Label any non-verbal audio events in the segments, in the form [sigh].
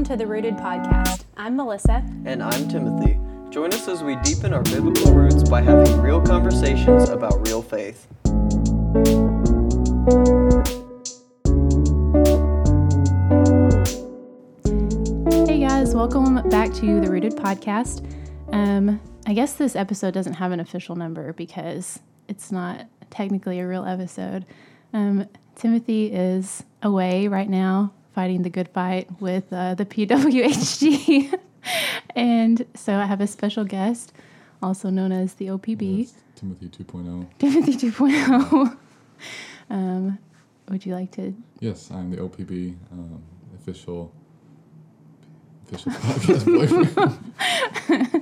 Welcome to the Rooted Podcast. I'm Melissa. And I'm Timothy. Join us as we deepen our biblical roots by having real conversations about real faith. Hey guys, welcome back to the Rooted Podcast. Um, I guess this episode doesn't have an official number because it's not technically a real episode. Um, Timothy is away right now fighting the good fight with uh, the PWHG. [laughs] and so I have a special guest, also known as the OPB. Yes, Timothy 2.0. [laughs] Timothy 2.0. [laughs] um, would you like to? Yes, I'm the OPB um, official official podcast boyfriend.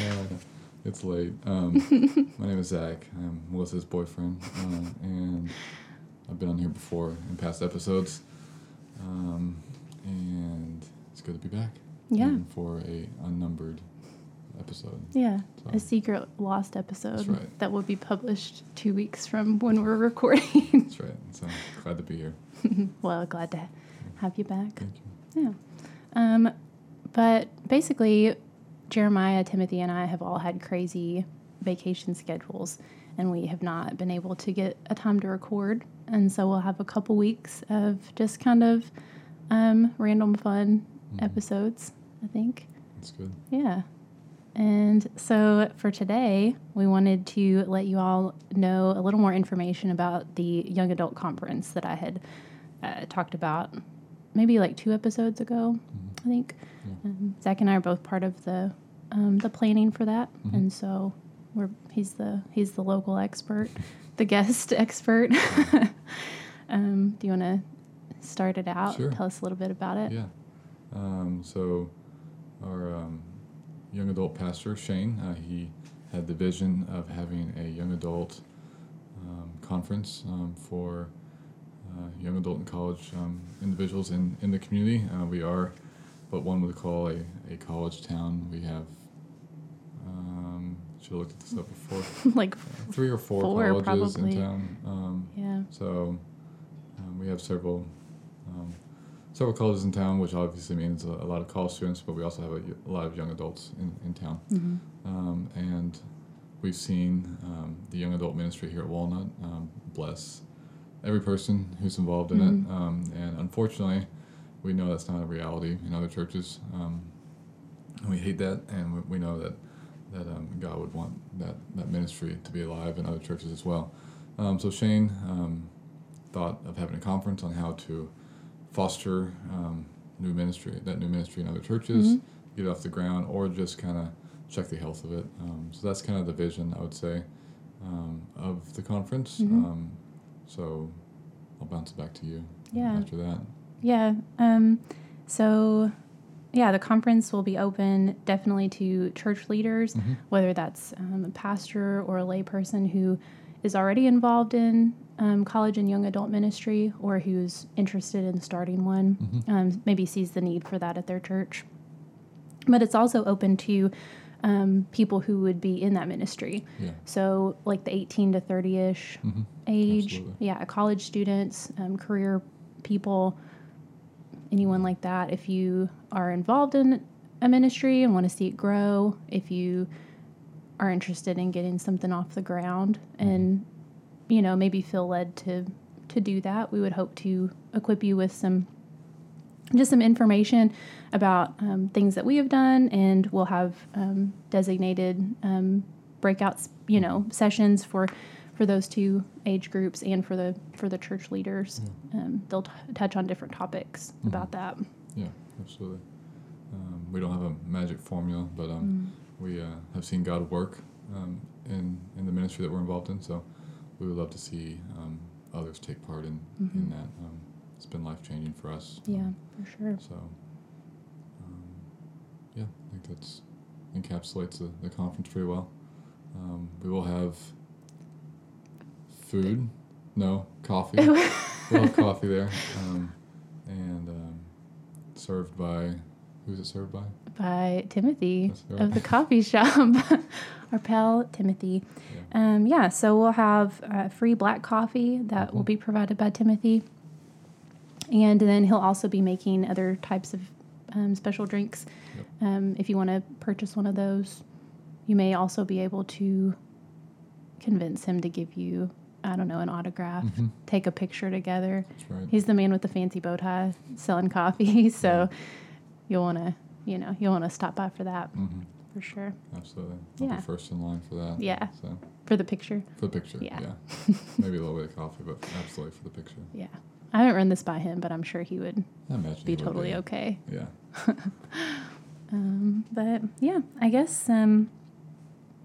uh, it's late. Um, my name is Zach. I'm Melissa's boyfriend, uh, and I've been on here before in past episodes. Um, and it's good to be back. Yeah. for a unnumbered episode. Yeah, So, a secret lost episode right. that will be published two weeks from when we're recording. that's right. So glad to be here. [laughs] well, glad to have you back. Thank you. Yeah. Um, but basically, Jeremiah, Timothy, and I have all had crazy vacation schedules, and we have not been able to get a time to record. And so we'll have a couple weeks of just kind of um, random fun Mhm. episodes, I think. That's good. Yeah. And so for today, we wanted to let you all know a little more information about the Young Adult Conference that I had uh, talked about maybe like two episodes ago, Mhm. I think. Yeah. Um, Zach and I are both part of the um, the planning for that, Mhm. and so we're he's the he's the local expert, the guest [laughs] expert. [laughs] um, do you want to start it out? Sure. Tell us a little bit about it. Yeah. Um, so, our um, young adult pastor, Shane, uh, he had the vision of having a young adult um, conference um, for uh, young adult and college um, individuals in, in the community. Uh, we are what one would call a, a college town. We have, should have looked at this up before, [laughs] like, uh, three or four, Four, colleges probably. in town. Um, yeah. so um, we have several um, several colleges in town, which obviously means a, a lot of college students, but we also have a lot of young adults in, in town. hmm Um, and we've seen um, the young adult ministry here at Walnut um, bless every person who's involved in Mhm. it. Um, and unfortunately, we know that's not a reality in other churches. Um, and we hate that, and we, we know that that um, God would want that, that ministry to be alive in other churches as well. Um, so Shane um, thought of having a conference on how to foster um, new ministry, that new ministry in other churches, Mhm. get it off the ground, or just kind of check the health of it. Um, so that's kind of the vision, I would say, um, of the conference. Mhm. Um, so I'll bounce it back to you Yeah. after that. Yeah. Um, so, yeah, the conference will be open definitely to church leaders, Mhm. whether that's um, a pastor or a layperson who is already involved in um, college and young adult ministry or who's interested in starting one, Mhm. um, maybe sees the need for that at their church. But it's also open to um, people who would be in that ministry. Yeah. So, like the 18 to 30 ish hmm age, Absolutely. yeah, college students, um, career people, anyone like that. If you are involved in a ministry and want to see it grow, if you are interested in getting something off the ground and you know maybe feel led to to do that, we would hope to equip you with some just some information about um, things that we have done, and we'll have um, designated um, breakouts, you know, sessions for for those two age groups and for the for the church leaders. Um, they'll t- touch on different topics Mhm. about that. Yeah, absolutely. Um, we don't have a magic formula, but um, we uh, have seen God work um, in in the ministry that we're involved in. So we would love to see um, others take part in in Mhm. that. Um, it's been life changing for us. Yeah, for sure. so um, yeah, I think that's encapsulates the, the conference pretty well. Um, we will have food. No coffee. [laughs] we'll have coffee there, um, and um, served by who's it served by? By Timothy right. of the coffee shop, [laughs] our pal Timothy. Yeah. Um, yeah, so we'll have uh, free black coffee that will be provided by Timothy. And then he'll also be making other types of um, special drinks. Yep. Um, if you want to purchase one of those, you may also be able to convince him to give you, I don't know, an autograph, Mhm. take a picture together. Right. He's the man with the fancy bow tie selling coffee, [laughs] so you'll want to, you know, you'll want to stop by for that hmm for sure. Absolutely. I'll Yeah. be first in line for that. Yeah. So For the picture, for the picture. Yeah. Yeah. [laughs] Maybe a little bit of coffee, but absolutely for the picture. yeah. I haven't run this by him, but I'm sure he would be would totally okay. Yeah. [laughs] Um, but yeah, I guess um,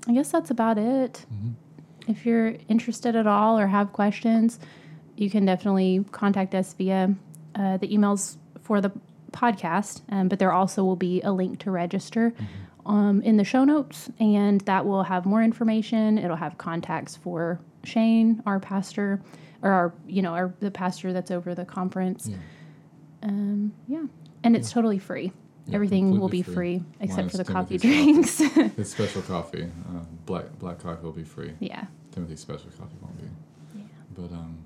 I guess that's about it. hmm If you're interested at all or have questions, you can definitely contact us via uh, the emails for the podcast. Um, but there also will be a link to register um, in the show notes, and that will have more information. It'll have contacts for Shane, our pastor, or our you know our the pastor that's over the conference. Yeah. Um, yeah, and it's totally free. Yeah, Everything will be completely free, except for the coffee Timothy's drinks. [laughs] it's special coffee, uh, black black coffee will be free. yeah. Timothy's special coffee won't be. Yeah. But um,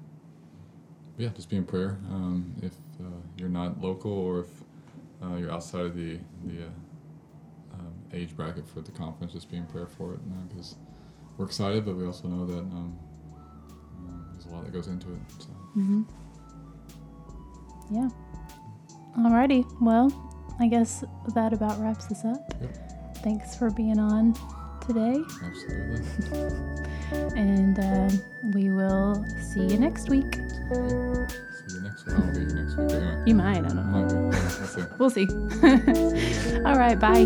yeah, just be in prayer. Um, if uh, you're not local or if uh, you're outside of the the uh, um, age bracket for the conference, just be in prayer for it because we're excited, but we also know that um, um, there's a lot that goes into it. So hmm Yeah. Alrighty. Well, I guess that about wraps us up. Yep. Thanks for being on today, absolutely. [laughs] and um, we will see you next week. See you next week. I'll be next week. Anyway. You might. I don't know. Might be. We'll. We'll see. [laughs] All right. Bye.